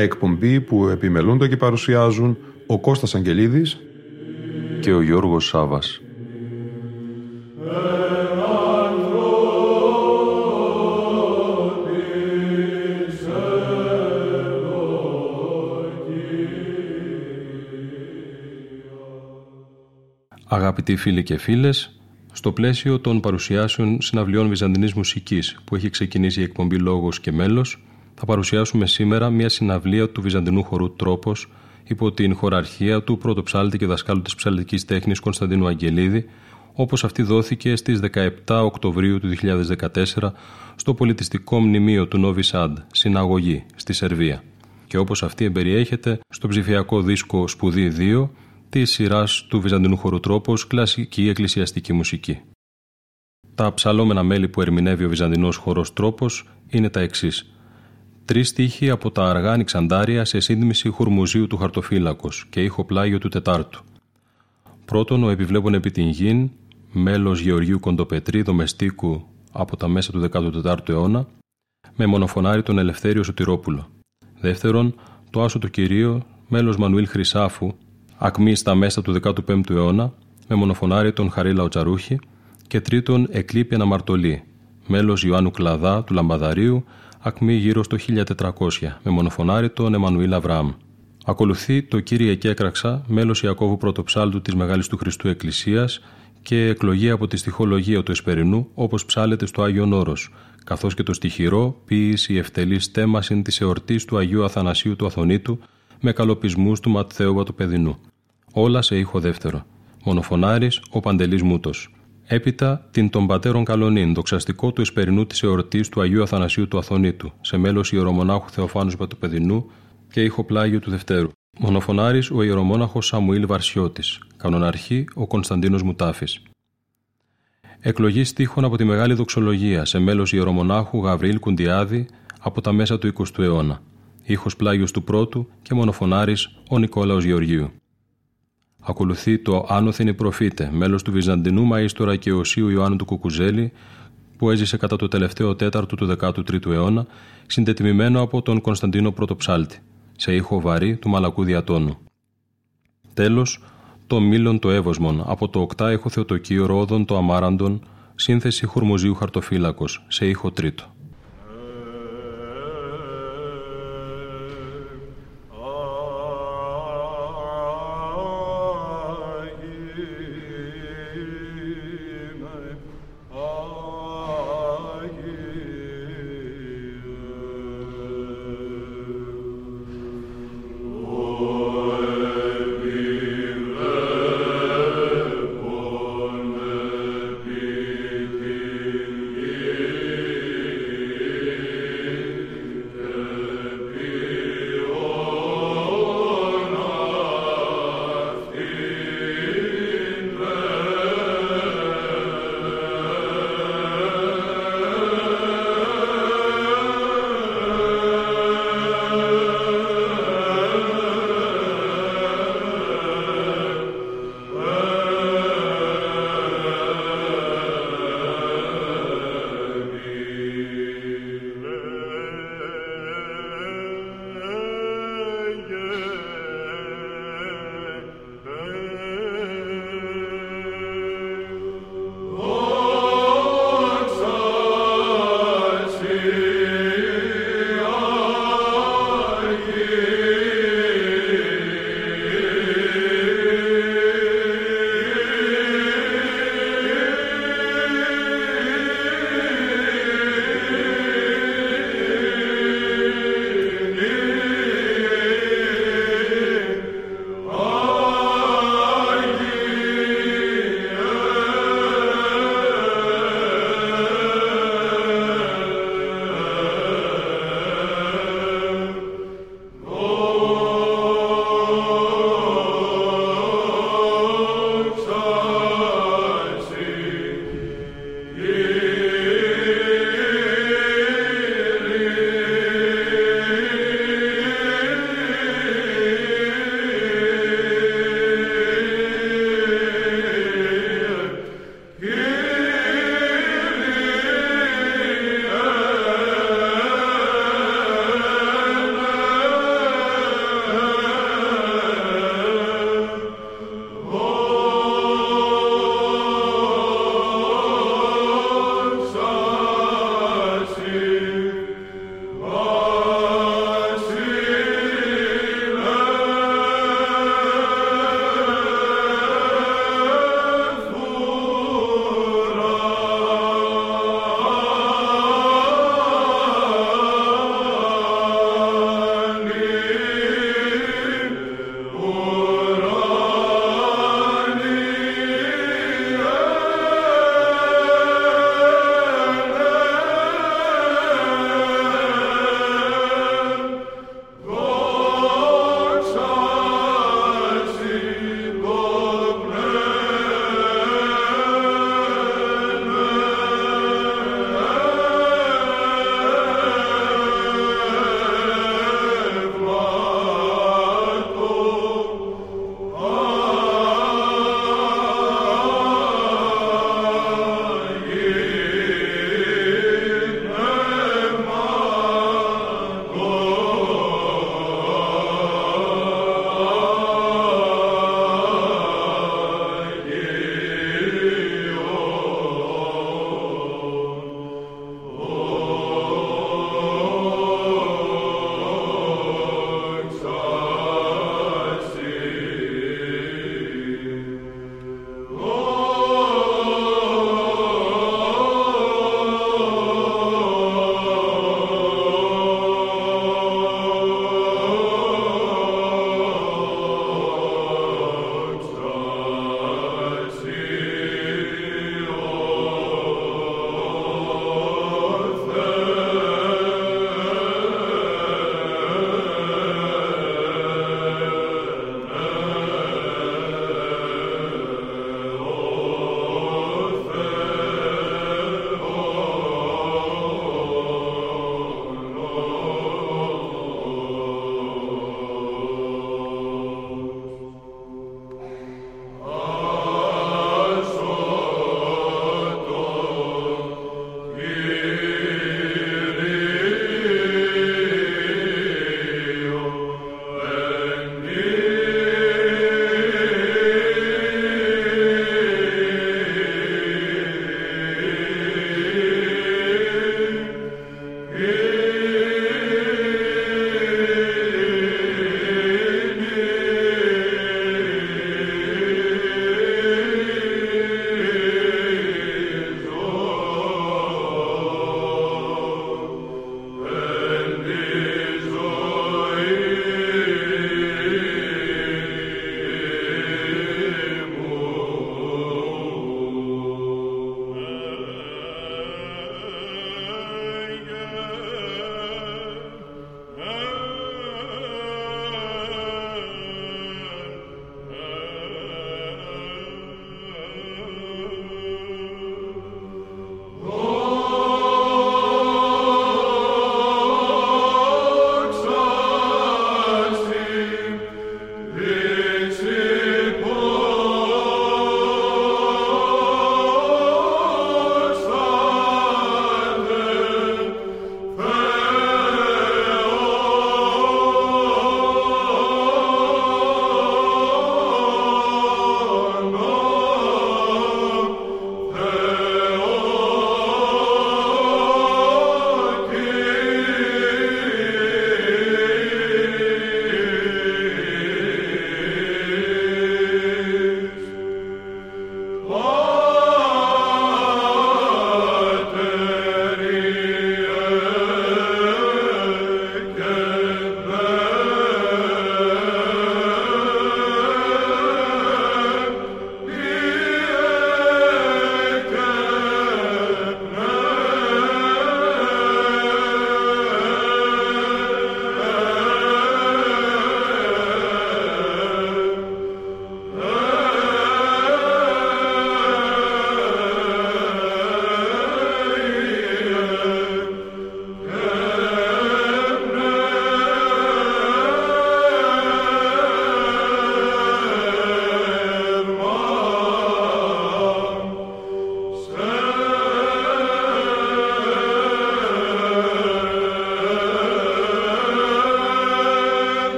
Μια εκπομπή που επιμελούνται και παρουσιάζουν ο Κώστας Αγγελίδης και ο Γιώργος Σάβας. Αγαπητοί φίλοι και φίλες, στο πλαίσιο των παρουσιάσεων συναυλιών Βυζαντινής Μουσικής που έχει ξεκινήσει η εκπομπή Λόγος και Μέλος, θα παρουσιάσουμε σήμερα μια συναυλία του Βυζαντινού χορού Τρόπος υπό την χωραρχία του πρωτοψάλτη και δασκάλου της ψαλτικής τέχνης Κωνσταντίνου Αγγελίδη, όπως αυτή δόθηκε στις 17 Οκτωβρίου του 2014 στο πολιτιστικό μνημείο του Νόβι Σάντ, συναγωγή, στη Σερβία. Και όπως αυτή εμπεριέχεται στο ψηφιακό δίσκο Σπουδή 2 της σειράς του Βυζαντινού χορού Τρόπος κλασική εκκλησιαστική μουσική. Τα ψαλόμενα μέλη που ερμηνεύει ο Βυζαντινός χορός Τρόπος είναι τα εξής Τρεις στίχοι από τα αργά Ανοιξαντάρια σε σύνδμηση χουρμουζίου του χαρτοφύλακος και ήχο πλάγιο του Τετάρτου. Πρώτον, ο επιβλέπων επί την γην, μέλος Γεωργίου Κοντοπετρή, δομεστίκου από τα μέσα του 14ου αιώνα, με μονοφωνάρι τον Ελευθέριο Σωτηρόπουλο. Δεύτερον, το άσο του κυρίου, μέλος Μανουήλ Χρυσάφου, ακμή στα μέσα του 15ου αιώνα, με μονοφωνάρι τον Χαρίλα Οτσαρούχη. Και τρίτον, Εκλείπη Αναμαρτωλή, μέλος Ιωάννου Κλαδά του Λαμπαδαρίου, ακμή γύρω στο 1400, με μονοφωνάρι τον Εμμανουήλ Αβραάμ. Ακολουθεί το Κύριε και έκραξα, μέλος Ιακώβου Πρωτοψάλτου της Μεγάλης του Χριστού Εκκλησίας και εκλογή από τη στοιχολογία του Εσπερινού, όπως ψάλεται στο Άγιο Όρος, καθώς και το στοιχειρό ποίηση ευτελής στέμασιν της εορτής του Αγίου Αθανασίου του Αθωνίτου με καλοπισμούς του Ματθαίου του Παιδινού. Όλα σε ήχο δεύτερο. Μονοφωνάρης ο Παντελής Μούτος. Έπειτα την των πατέρων Καλονίν, δοξαστικό του εσπερινού της εορτής του Αγίου Αθανασίου του Αθωνίτου, σε μέλος ιερομονάχου Θεοφάνους Πατοπεδινού και ηχοπλάγιο του Δευτέρου. Μονοφωνάρης ο ιερομόναχος Σαμουήλ Βαρσιώτης, κανοναρχή ο Κωνσταντίνος Μουτάφης. Εκλογή στίχων από τη Μεγάλη Δοξολογία, σε μέλος ιερομονάχου Γαβρίλ Κουντιάδη από τα μέσα του 20ου αιώνα. Ήχος πλάγιος του πρώτου και μονοφωνάρης ο Νικόλαος Γεωργίου. Ακολουθεί το Άνωθεν η Προφήτε, μέλος του Βυζαντινού Μαΐστορα και Οσίου Ιωάννου του Κουκουζέλη, που έζησε κατά το τελευταίο τέταρτο του 13ου αιώνα, συντετιμημένο από τον Κωνσταντίνο Πρωτοψάλτη, σε ήχο βαρύ του Μαλακού Διατόνου. Τέλος, το Μήλον το Εύωσμον, από το οκτάεχο Θεοτοκείο Ρόδων το Αμάραντον, σύνθεση Χουρμουζίου Χαρτοφύλακος, σε ήχο τρίτο.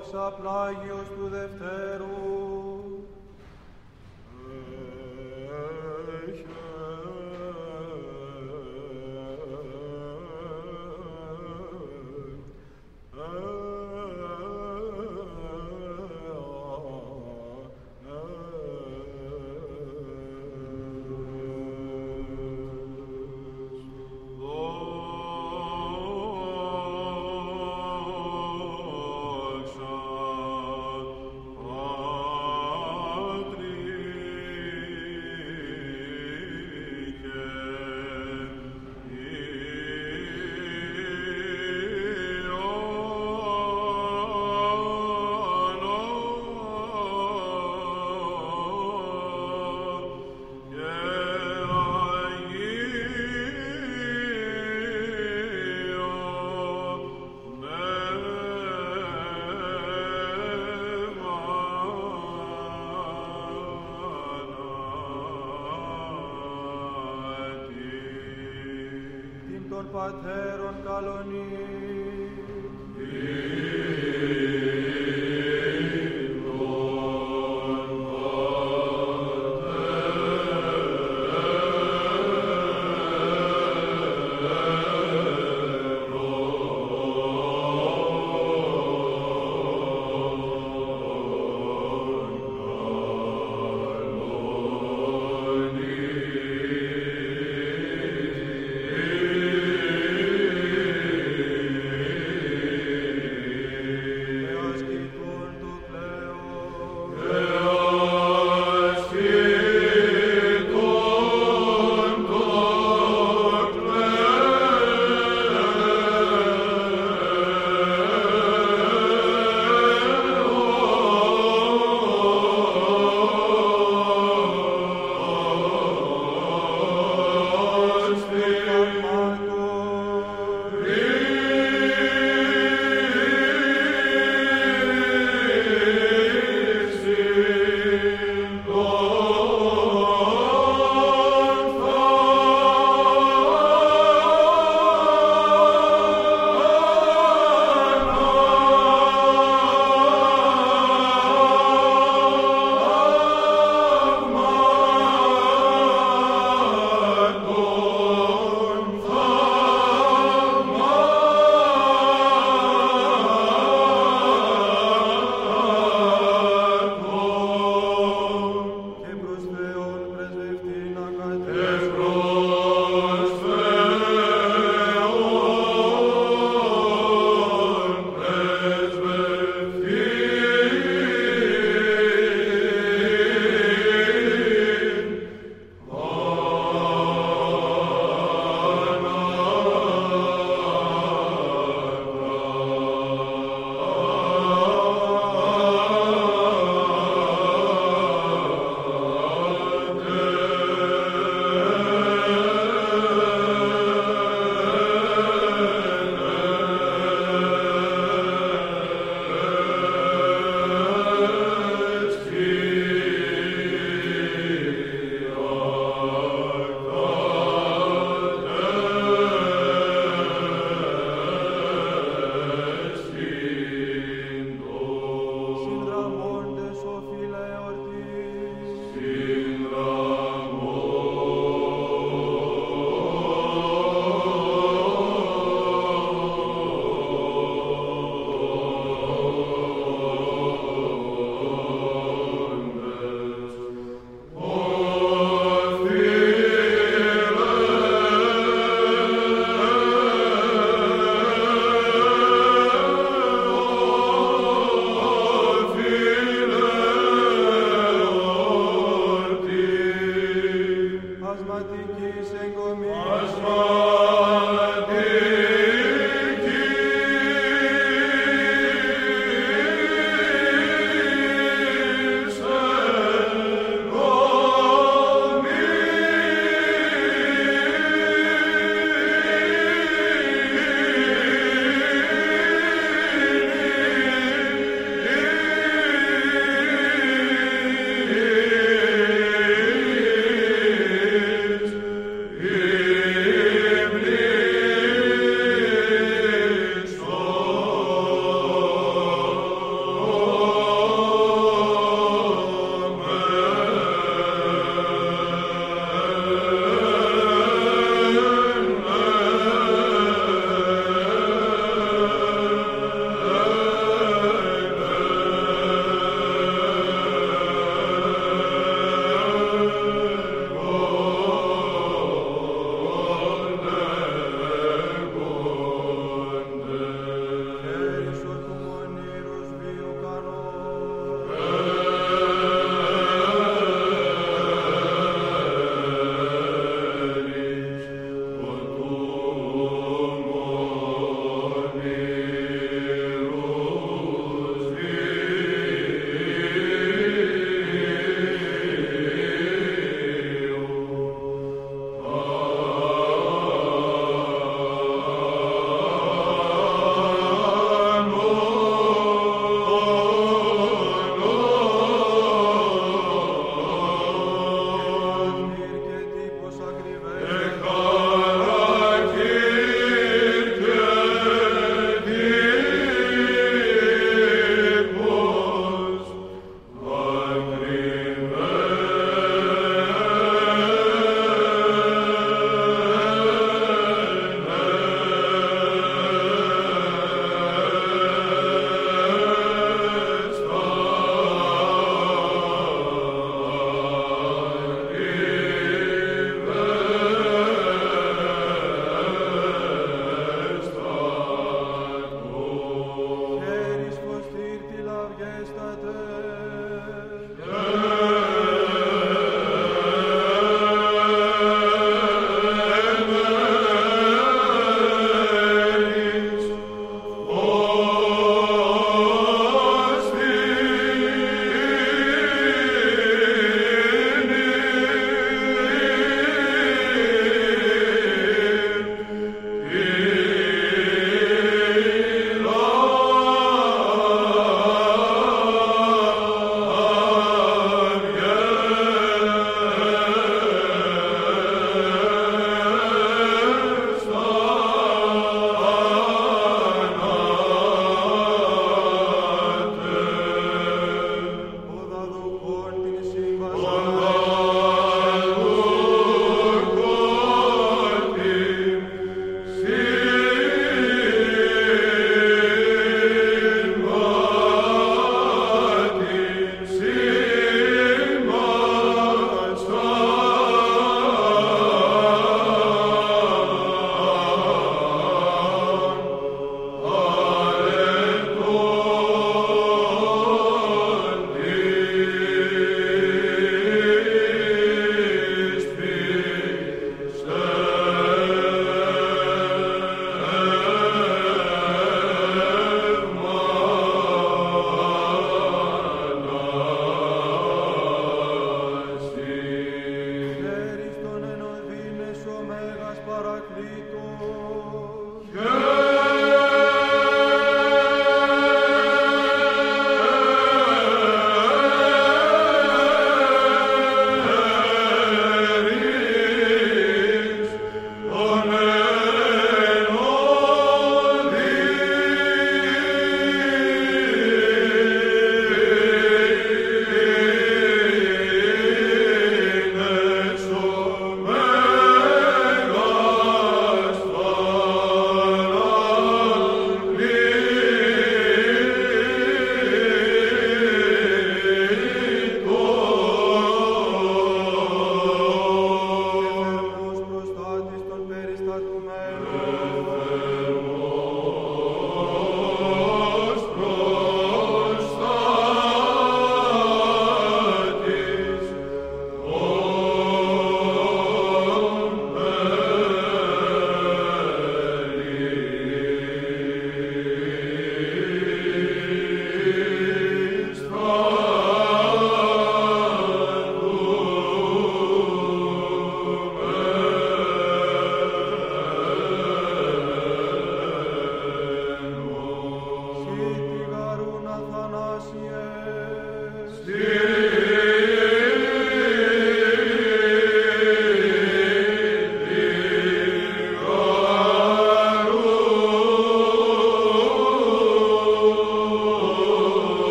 Δόξα πλάγιος του Δευτέρου.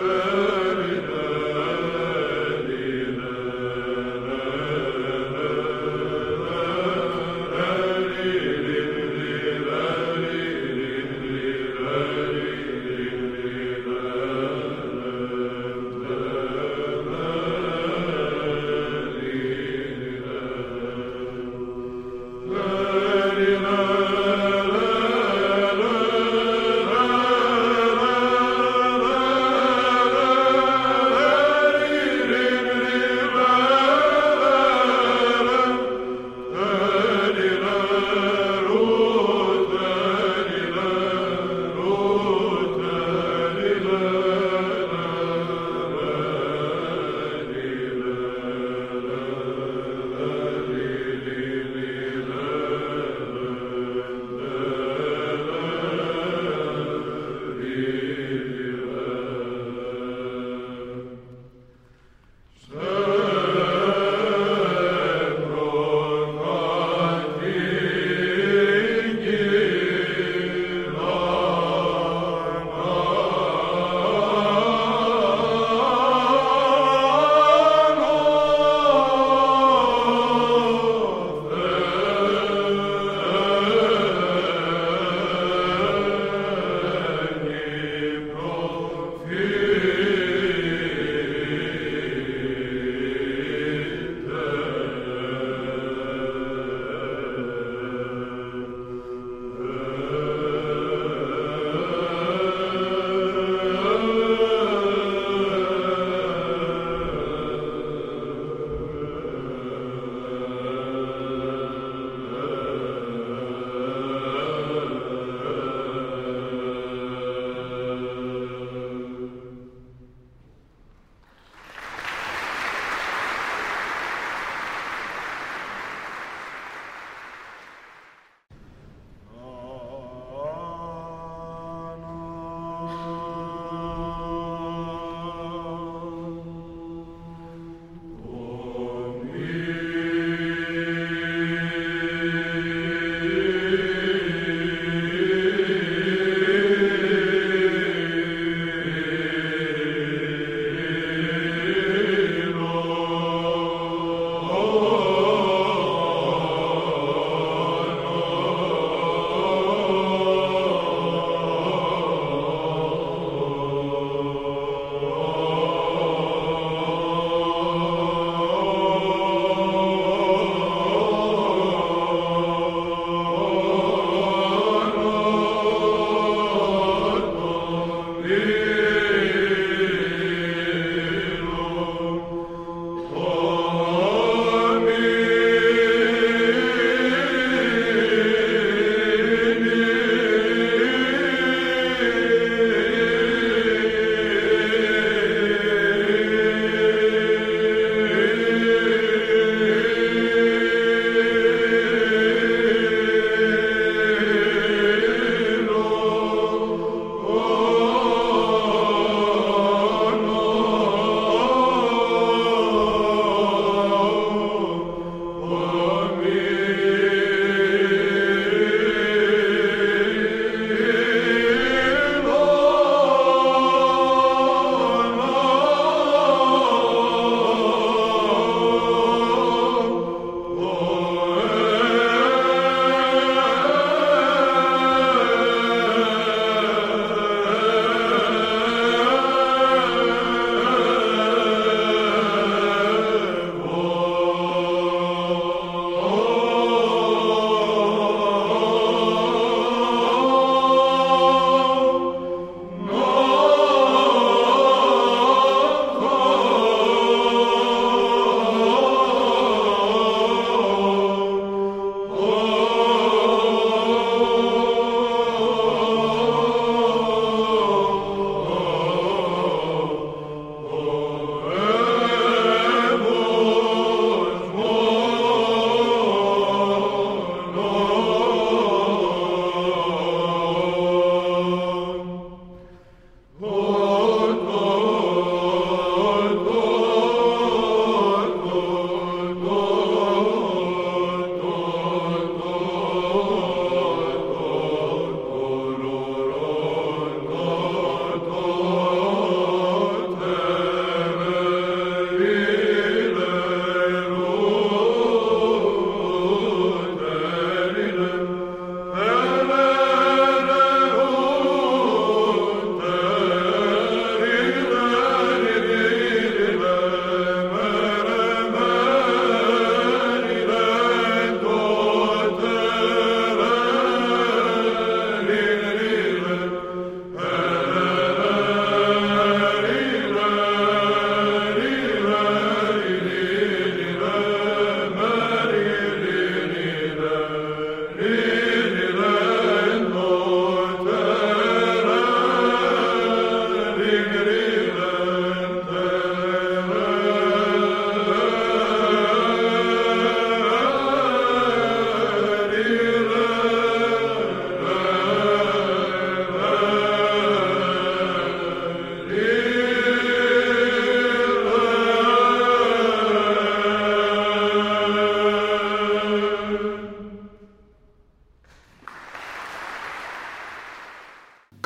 Amen.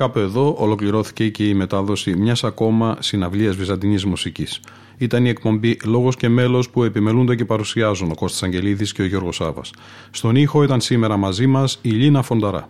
Κάπου εδώ ολοκληρώθηκε και η μετάδοση μιας ακόμα συναυλίας βυζαντινής μουσικής. Ήταν η εκπομπή Λόγος και Μέλος που επιμελούνται και παρουσιάζουν ο Κώστας Αγγελίδης και ο Γιώργος Σάβα. Στον ήχο ήταν σήμερα μαζί μας η Λίνα Φονταρά.